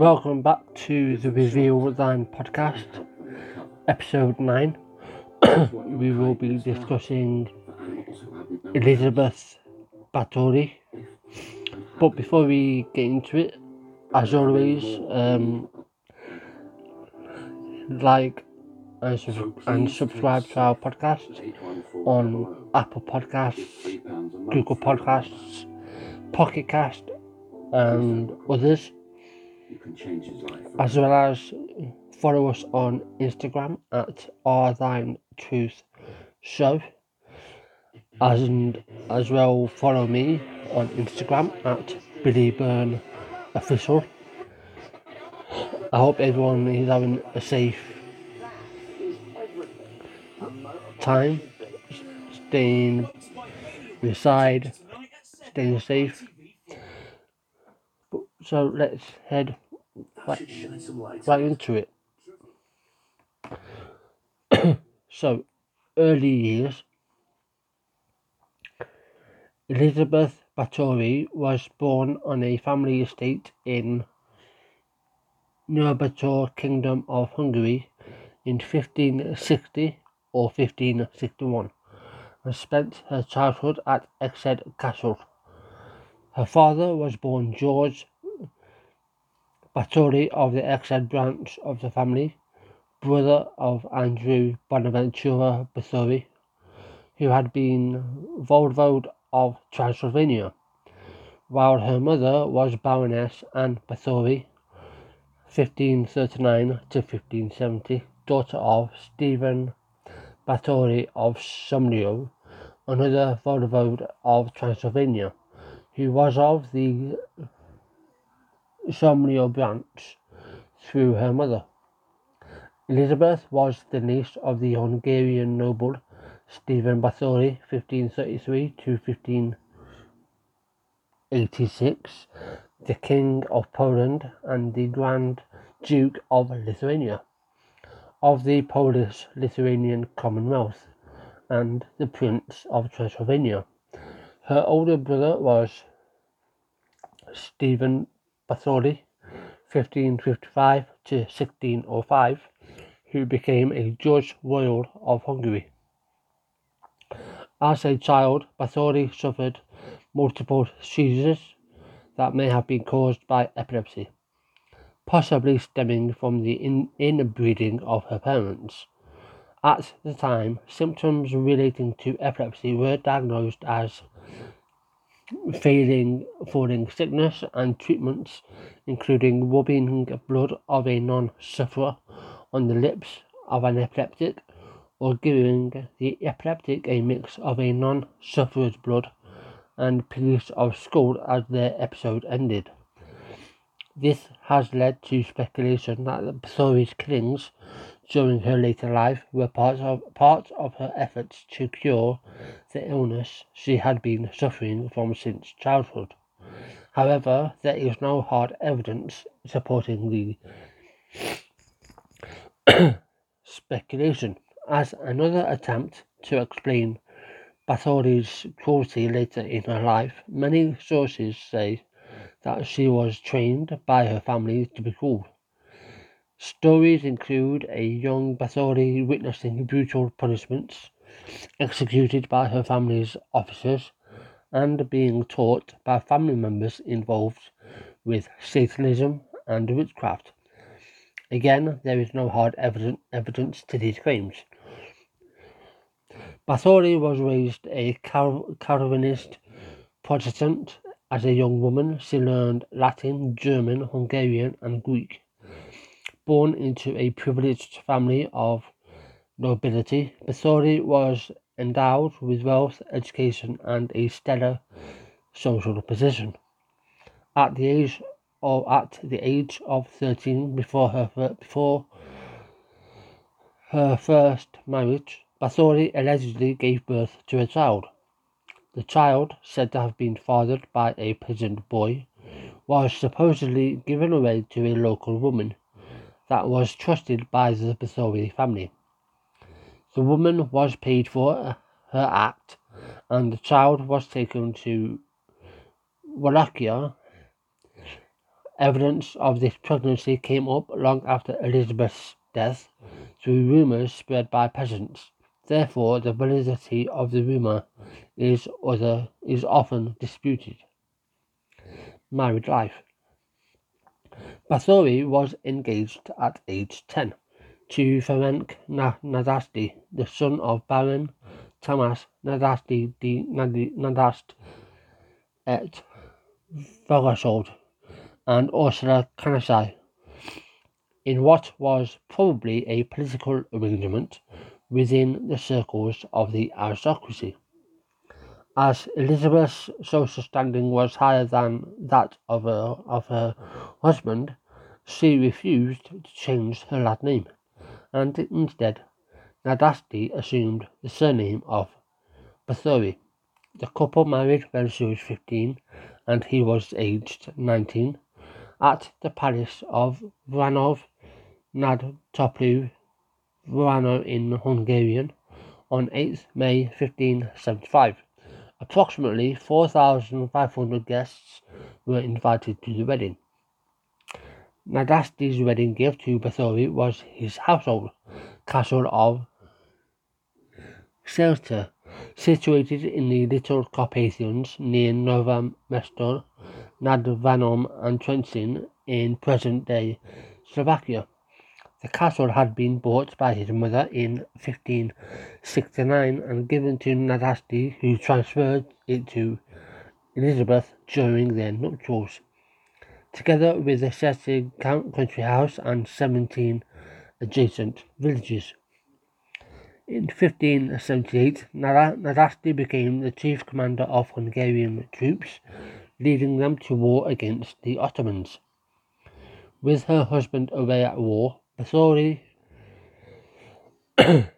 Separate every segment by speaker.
Speaker 1: Welcome back to the Reveal Thine podcast, episode 9. we will be discussing Elizabeth Bathory. But before we get into it, as always, um, like and, and subscribe to our podcast on Apple Podcasts, Google Podcasts, Pocket Cast, and others, as well as follow us on Instagram at Our Thine Truth Show, As and as well follow me on Instagram at Billy Burn Official. I hope everyone is having a safe time, staying inside, staying safe. So let's head right, right into it. so, early years. Elizabeth Bathory was born on a family estate in Nyírbátor Kingdom of Hungary in 1560 or 1561 and spent her childhood at Ecsed Castle. Her father was born George Bathory of the Ecsed branch of the family, brother of Andrew Bonaventura Bathory, who had been Voivode of Transylvania, while her mother was Baroness Anne Bathory, 1539 to 1570, daughter of Stephen Bathory of Somlyo, another Voivode of Transylvania, who was of the Somlyo branch through her mother. Elizabeth was the niece of the Hungarian noble Stephen Bathory, 1533 to 1586, the King of Poland and the Grand Duke of Lithuania, of the Polish-Lithuanian Commonwealth, and the Prince of Transylvania. Her older brother was Stephen Bathory, 1555 to 1605, who became a Judge Royal of Hungary. As a child, Bathory suffered multiple seizures that may have been caused by epilepsy, possibly stemming from the in- inbreeding of her parents. At the time, symptoms relating to epilepsy were diagnosed as failing falling sickness and treatments, including rubbing blood of a non sufferer on the lips of an epileptic or giving the epileptic a mix of a non sufferer's blood and piece of skull as their episode ended. This has led to speculation that the Bathory's killings during her later life were part of, part of her efforts to cure the illness she had been suffering from since childhood. However, there is no hard evidence supporting the speculation as another attempt to explain Bathory's cruelty later in her life. Many sources say that she was trained by her family to be cruel. Stories include a young Bathory witnessing brutal punishments executed by her family's officers and being taught by family members involved with Satanism and witchcraft. Again, there is no hard evidence to these claims. Bathory was raised a Calvinist Protestant. As a young woman, she learned Latin, German, Hungarian, and Greek. Born into a privileged family of nobility, Bathory was endowed with wealth, education, and a stellar social position. At the age of at the age of thirteen, before her before her first marriage, Bathory allegedly gave birth to a child. The child, said to have been fathered by a peasant boy, was supposedly given away to a local woman that was trusted by the Bathory family. The woman was paid for her act, and the child was taken to Wallachia, Evidence of this pregnancy came up long after Elizabeth's death through rumours spread by peasants. Therefore, the validity of the rumour is, is often disputed. Married life. Bathory was engaged at age 10 to Ferenc Nadasdy, the son of Baron Thomas Nadasdy de Nadast et Vogashold and Ursula Kanasai in what was probably a political arrangement within the circles of the aristocracy. As Elizabeth's social standing was higher than that of her, of her husband, she refused to change her last name, and instead Nadasdy assumed the surname of Bathory. The couple married when she was 15 and he was aged 19 at the palace of Vranov nad Topliu, Vrano in Hungarian, on 8th May 1575. Approximately 4,500 guests were invited to the wedding. Nadasdy's wedding gift to Bathory was his household castle of Selter, situated in the Little Carpathians near Nova Mestor, nad Vanom and Trenčín in present-day Slovakia. The castle had been bought by his mother in 1569 and given to Nadasdy, who transferred it to Elizabeth during their nuptials, together with the Setsig country house and 17 adjacent villages. In 1578, Nadasdy became the chief commander of Hungarian troops, leading them to war against the Ottomans. With her husband away at war, Bathory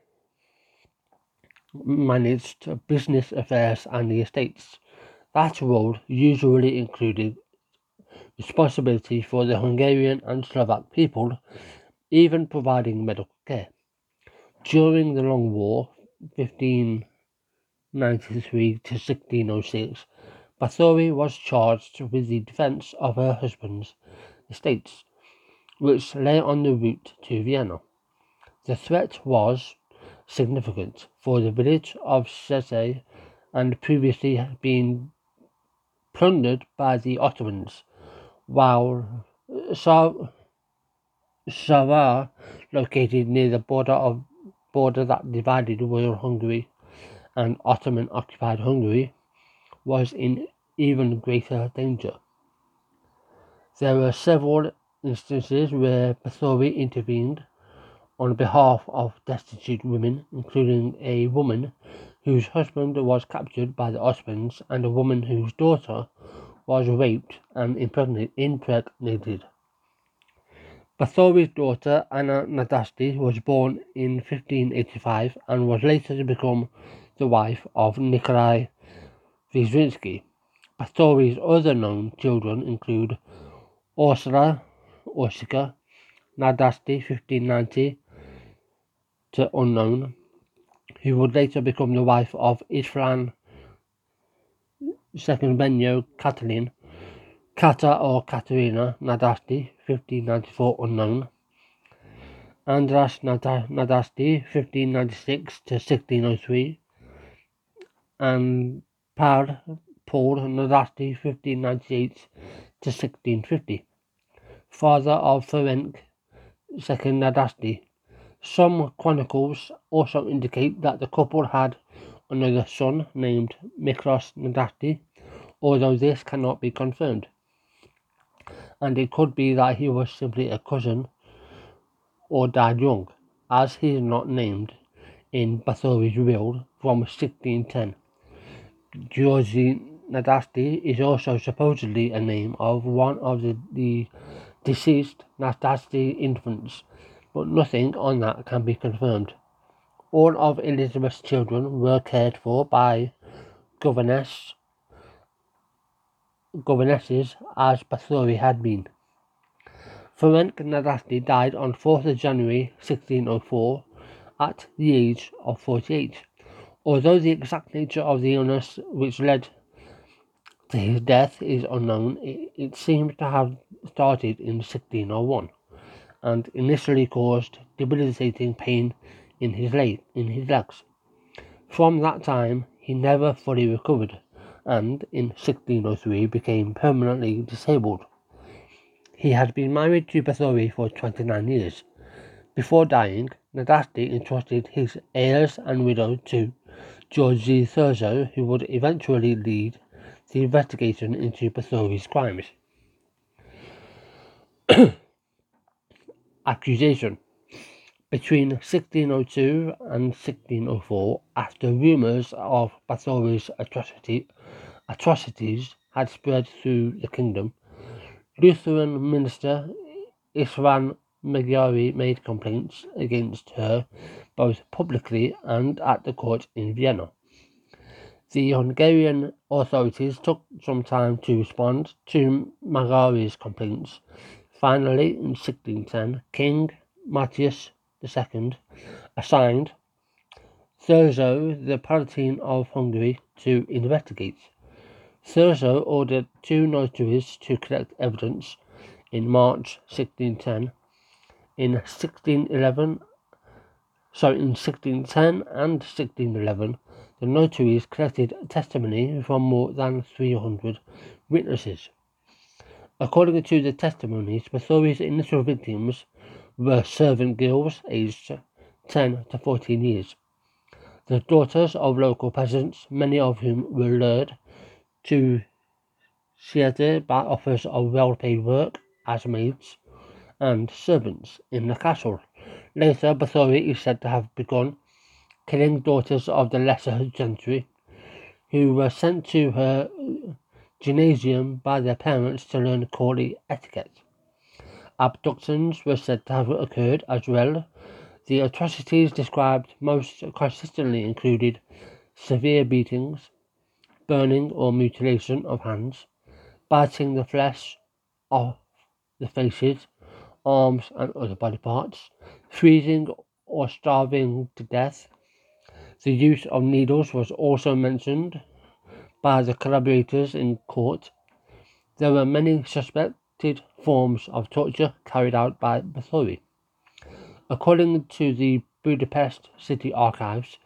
Speaker 1: managed business affairs and the estates. That role usually included responsibility for the Hungarian and Slovak people, even providing medical care. During the Long War, 1593 to 1606, Bathory was charged with the defence of her husband's estates which lay on the route to Vienna. The threat was significant, for the village of Szezay and previously been plundered by the Ottomans, while Sárvár, located near the border of border that divided Royal Hungary and Ottoman occupied Hungary, was in even greater danger. There were several instances where Bathory intervened on behalf of destitute women, including a woman whose husband was captured by the Ottomans and a woman whose daughter was raped and impregnated. Bathory's daughter Anna Nadasdy was born in 1585 and was later to become the wife of Nikolai Vyzhinsky. Bathory's other known children include Ursula Osika, Nadasdy 1590 to unknown, who would later become the wife of Isfran second Benyo Catalin, Kata or Katerina Nadasdy 1594 unknown, Andras Nadasdy 1596 to 1603, and Paul Paul Nadasdy 1598 to 1650 father of Ferenc II Nadasdy. Some chronicles also indicate that the couple had another son named Miklos Nadasdy, although this cannot be confirmed. And it could be that he was simply a cousin or died young, as he is not named in Bathory's will from 1610. Georgi Nadasdy is also supposedly a name of one of the, the deceased Nadasdy infants, but nothing on that can be confirmed. All of Elizabeth's children were cared for by governess, governesses as Bathory had been. Ferenc Nadasdy died on 4th of January 1604 at the age of 48. Although the exact nature of the illness which led his death is unknown. It, it seems to have started in 1601 and initially caused debilitating pain in his, leg, in his legs. From that time, he never fully recovered and in 1603 became permanently disabled. He had been married to Bathory for 29 years. Before dying, Nadasdy entrusted his heirs and widow to George Z. Thurzo, who would eventually lead the investigation into Bathory's crimes. Accusation Between 1602 and 1604, after rumours of Bathory's atrocity, atrocities had spread through the kingdom, Lutheran minister István Magyari made complaints against her both publicly and at the court in Vienna. The Hungarian authorities took some time to respond to Magyari's complaints. Finally, in 1610, King Matthias II assigned Thurzo, the Palatine of Hungary, to investigate. Thurzo ordered two notaries to collect evidence in March 1610 in 1611, sorry, in 1610 and 1611, the notaries collected testimony from more than 300 witnesses. According to the testimonies, Bathory's initial victims were servant girls aged 10 to 14 years. The daughters of local peasants, many of whom were lured to theatre by offers of well paid work as maids and servants in the castle. Later, Bathory is said to have begun killing daughters of the lesser gentry who were sent to her gymnasium by their parents to learn courtly etiquette. Abductions were said to have occurred as well. The atrocities described most consistently included severe beatings, burning or mutilation of hands, biting the flesh off the faces, arms, and other body parts, freezing or starving to death. The use of needles was also mentioned by the collaborators in court. There were many suspected forms of torture carried out by Bathory. According to the Budapest City Archives,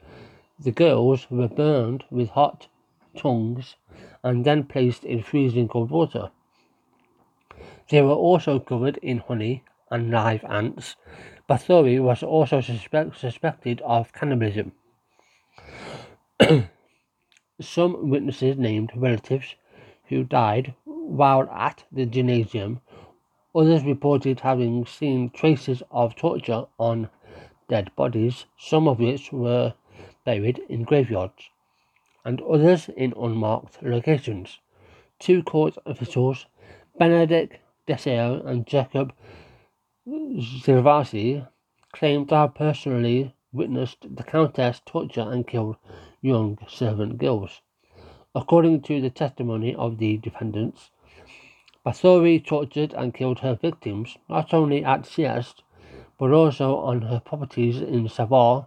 Speaker 1: the girls were burned with hot tongues and then placed in freezing cold water. They were also covered in honey and live ants. Bathory was also suspect, suspected of cannibalism. Some witnesses named relatives who died while at the gymnasium. Others reported having seen traces of torture on dead bodies, some of which were buried in graveyards, and others in unmarked locations. Two court officials, Benedict Deseo and Jacob Zervasi claimed to have personally witnessed the Countess torture and kill young servant girls. According to the testimony of the defendants, Bathory tortured and killed her victims not only at Siest, but also on her properties in Savoy,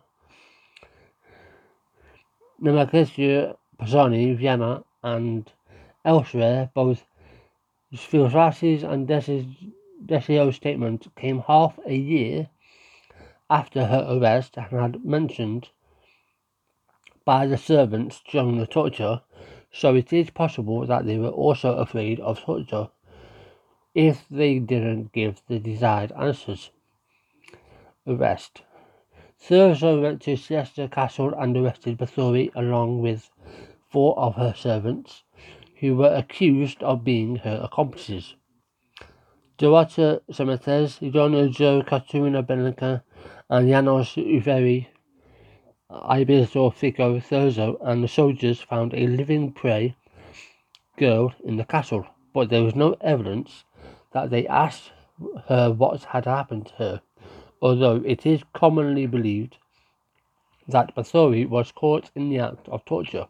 Speaker 1: Nemakescu, Pisani, Vienna, and elsewhere. Both Svilvasi's and Desio's statement came half a year after her arrest and had mentioned by the servants during the torture, so it is possible that they were also afraid of torture if they didn't give the desired answers. Arrest. Thurzo went to Siesta Castle and arrested Bathory along with four of her servants, who were accused of being her accomplices. Dorota Semetes, Jono Katerina Belenka, and Janos Uveri, Ibizo Figo Thurzo, and the soldiers found a living prey girl in the castle, but there was no evidence that they asked her what had happened to her, although it is commonly believed that Bathory was caught in the act of torture.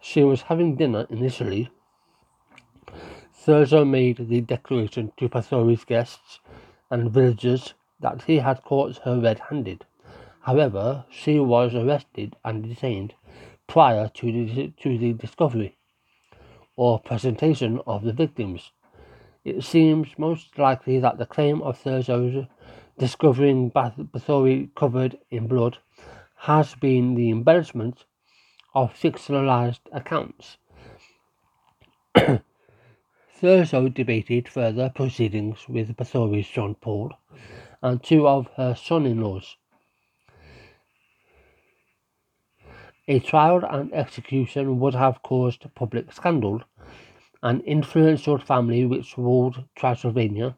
Speaker 1: She was having dinner initially Thurzo made the declaration to Bathory's guests and villagers that he had caught her red-handed. However, she was arrested and detained prior to the, to the discovery. or presentation of the victims. It seems most likely that the claim of Thurzo's discovering Bathory covered in blood has been the embellishment of fictionalized accounts. Thurzo debated further proceedings with Bathory's son Paul and two of her son in laws. A trial and execution would have caused public scandal. An influential family which ruled Transylvania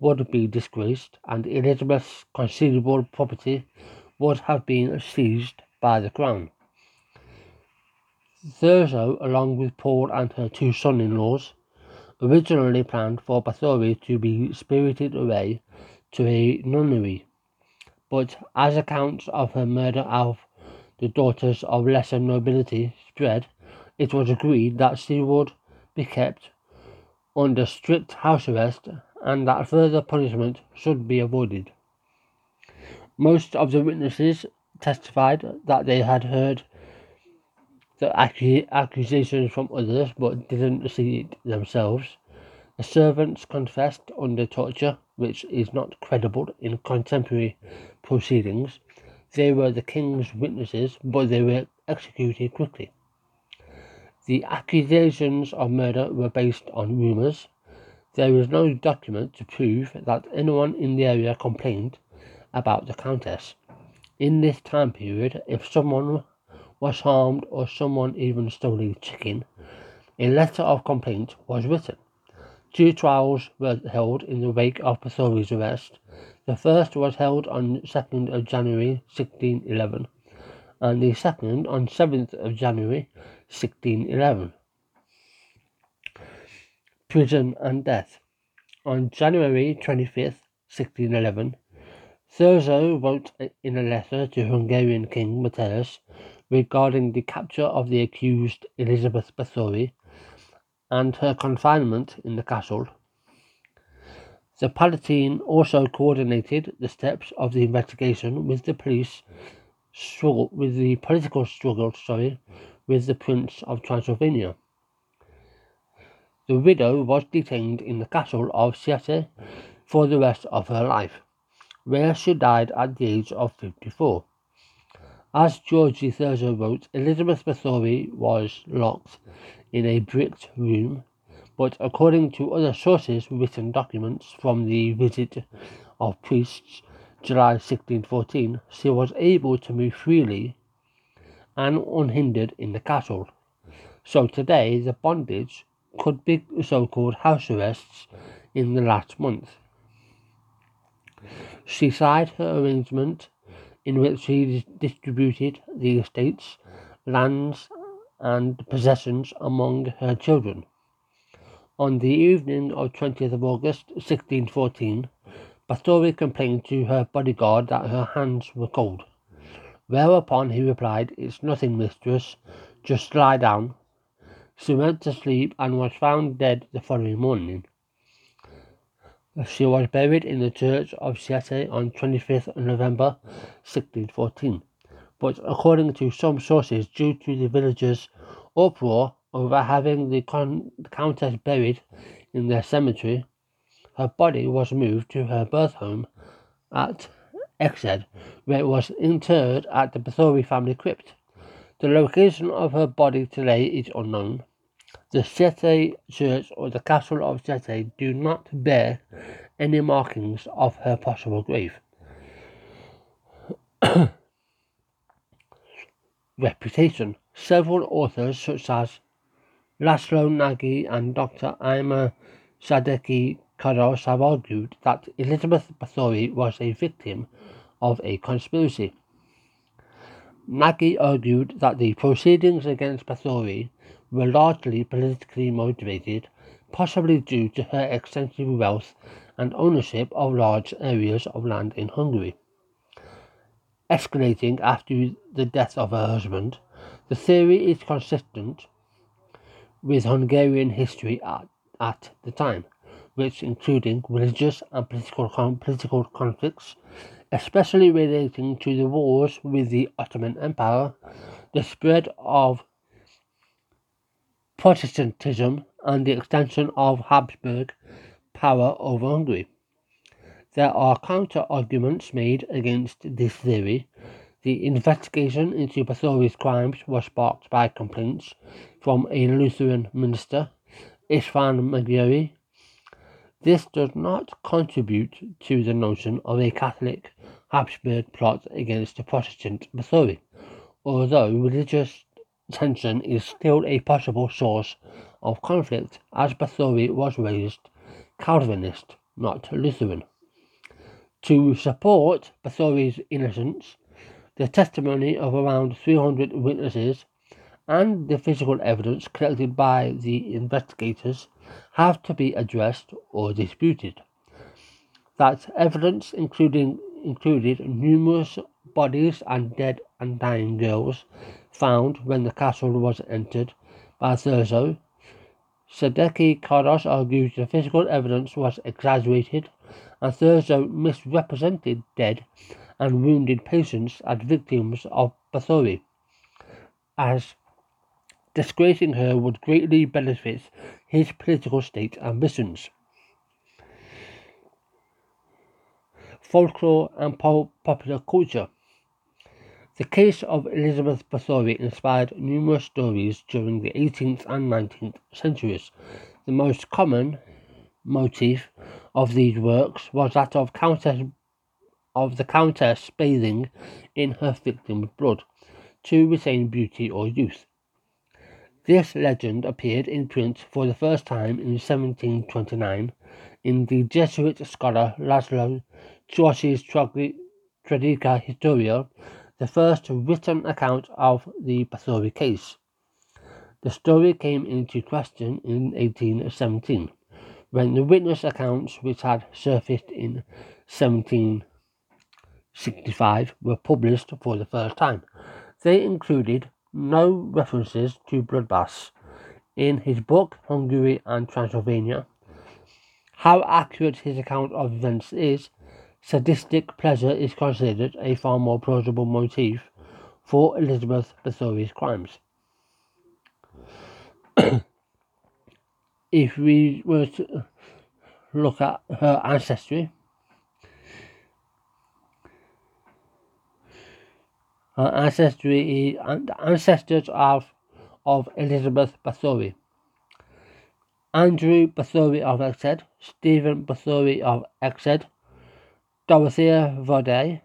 Speaker 1: would be disgraced, and Elizabeth's considerable property would have been seized by the crown. Thurzo, along with Paul and her two son-in-laws, originally planned for Bathory to be spirited away to a nunnery, but as accounts of her murder of the daughters of lesser nobility spread, it was agreed that she would be kept under strict house arrest and that further punishment should be avoided. Most of the witnesses testified that they had heard the accusations from others but didn't see it themselves. The servants confessed under torture, which is not credible in contemporary proceedings, they were the king's witnesses, but they were executed quickly. The accusations of murder were based on rumours. There is no document to prove that anyone in the area complained about the countess. In this time period, if someone was harmed or someone even stole a chicken, a letter of complaint was written. Two trials were held in the wake of Bathory's arrest, the first was held on 2nd of January 1611 and the second on 7th of January 1611. Prison and Death On January 25th, 1611, Thurzo wrote in a letter to Hungarian King Matthias regarding the capture of the accused Elizabeth Bathory and her confinement in the castle the Palatine also coordinated the steps of the investigation with the police struggle with the political struggle sorry, with the Prince of Transylvania. The widow was detained in the castle of Siete for the rest of her life, where she died at the age of 54. As Georgie Thurzo wrote, Elizabeth Bathory was locked in a bricked room but according to other sources, written documents from the visit of priests, July 1614, she was able to move freely and unhindered in the castle. So today, the bondage could be so-called house arrests in the last month. She signed her arrangement in which she distributed the estates, lands, and possessions among her children. On the evening of 20th of August 1614, Bathory complained to her bodyguard that her hands were cold. Whereupon he replied, It's nothing, mistress, just lie down. She went to sleep and was found dead the following morning. She was buried in the church of Siete on 25th November 1614. But according to some sources, due to the villagers' uproar, over having the con- Countess buried in their cemetery, her body was moved to her birth home at Ecsed, where it was interred at the Bathory family crypt. The location of her body today is unknown. The Siete church or the castle of Siete do not bear any markings of her possible grave. Reputation Several authors, such as Laszlo Nagy and Dr. Imre Sadecki Karos have argued that Elizabeth Bathory was a victim of a conspiracy. Nagy argued that the proceedings against Bathory were largely politically motivated, possibly due to her extensive wealth and ownership of large areas of land in Hungary. Escalating after the death of her husband, the theory is consistent with Hungarian history at, at the time, which including religious and political, political conflicts, especially relating to the wars with the Ottoman Empire, the spread of Protestantism and the extension of Habsburg power over Hungary. There are counter arguments made against this theory. The investigation into Báthory's crimes was sparked by complaints from a Lutheran minister, István Magyari. This does not contribute to the notion of a Catholic Habsburg plot against the Protestant Báthory, although religious tension is still a possible source of conflict as Báthory was raised Calvinist, not Lutheran. To support Báthory's innocence, the testimony of around 300 witnesses and the physical evidence collected by the investigators have to be addressed or disputed. That evidence including included numerous bodies and dead and dying girls found when the castle was entered by Thurzo. Sadeki Kardos argues the physical evidence was exaggerated and Thurzo misrepresented dead and wounded patients as victims of Báthory, as disgracing her would greatly benefit his political state ambitions. Folklore and popular culture. The case of Elizabeth Báthory inspired numerous stories during the 18th and 19th centuries. The most common motif of these works was that of Countess of the Countess bathing in her victim's blood to retain beauty or youth. This legend appeared in print for the first time in 1729 in the Jesuit scholar Laszlo Czos's Tragica Historia, the first written account of the Báthory case. The story came into question in 1817 when the witness accounts which had surfaced in 1765 were published for the first time. They included no references to bloodbaths. In his book Hungary and Transylvania, how accurate his account of events is, sadistic pleasure is considered a far more plausible motive for Elizabeth Báthory's crimes. if we were to look at her ancestry, her ancestry is the ancestors of of Elizabeth Báthory. Andrew Báthory of Ecsed, Stephen Báthory of Ecsed, Dorothea Vode,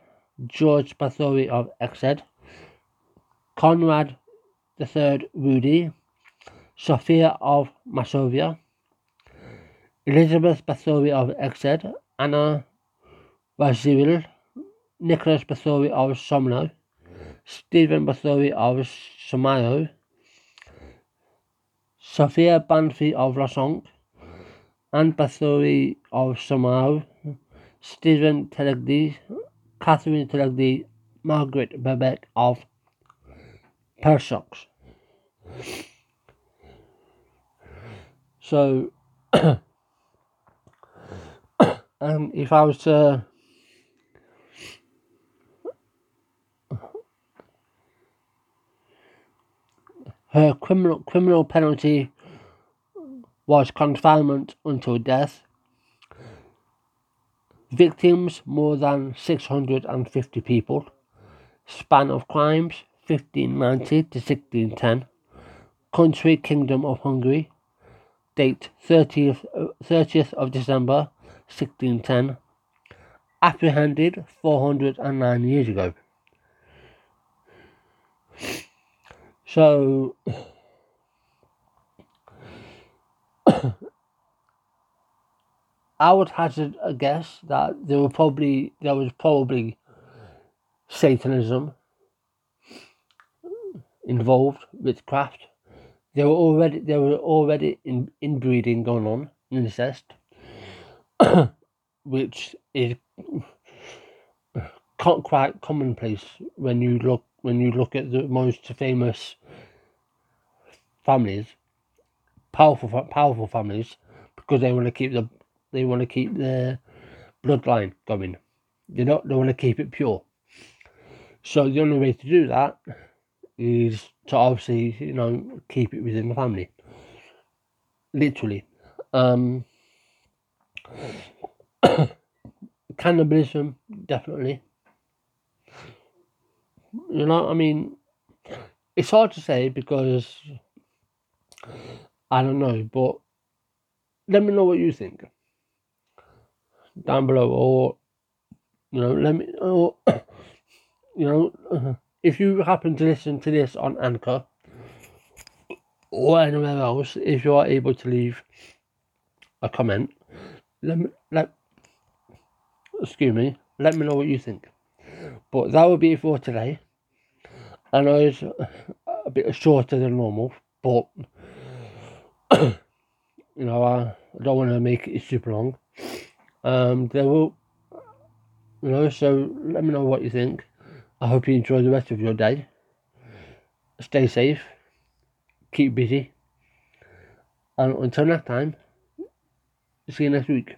Speaker 1: George Báthory of Ecsed, Conrad III Rudy, Sophia of Masovia, Elizabeth Báthory of Ecsed, Anna Radziwill, Nicholas Báthory of Somno, Stephen Báthory of Somayo, Sophia Banfi of Losonk, Anne Báthory of Somao, Stephen Telegdi, Catherine Telegdi, Margaret Bebeck of Persox. So, um, if I was to her criminal criminal penalty was confinement until death. Victims more than 650 people. Span of crimes 1590 to 1610. Country Kingdom of Hungary Date 30th, 30th of December 1610. Apprehended 409 years ago. So, I would hazard a guess that there were probably there was probably Satanism involved, witchcraft, there were already there were already in, inbreeding going on, incest, which is quite commonplace when you look when you look at the most famous families, powerful powerful families, because they want to keep the they want to keep their bloodline going. They don't they want to keep it pure. So the only way to do that is to obviously, you know, keep it within the family. literally. Um, cannibalism, definitely. You know, I mean, it's hard to say because I don't know, but let me know what you think down below, or you know, let me, or you know, uh-huh. if you happen to listen to this on Anchor or anywhere else, if you are able to leave a comment, let me let excuse me, let me know what you think. But that will be it for today. I know it's a bit shorter than normal, but you know I don't want to make it super long. Um, there will, you know, so let me know what you think. I hope you enjoy the rest of your day. Stay safe, keep busy, and until next time, see you next week.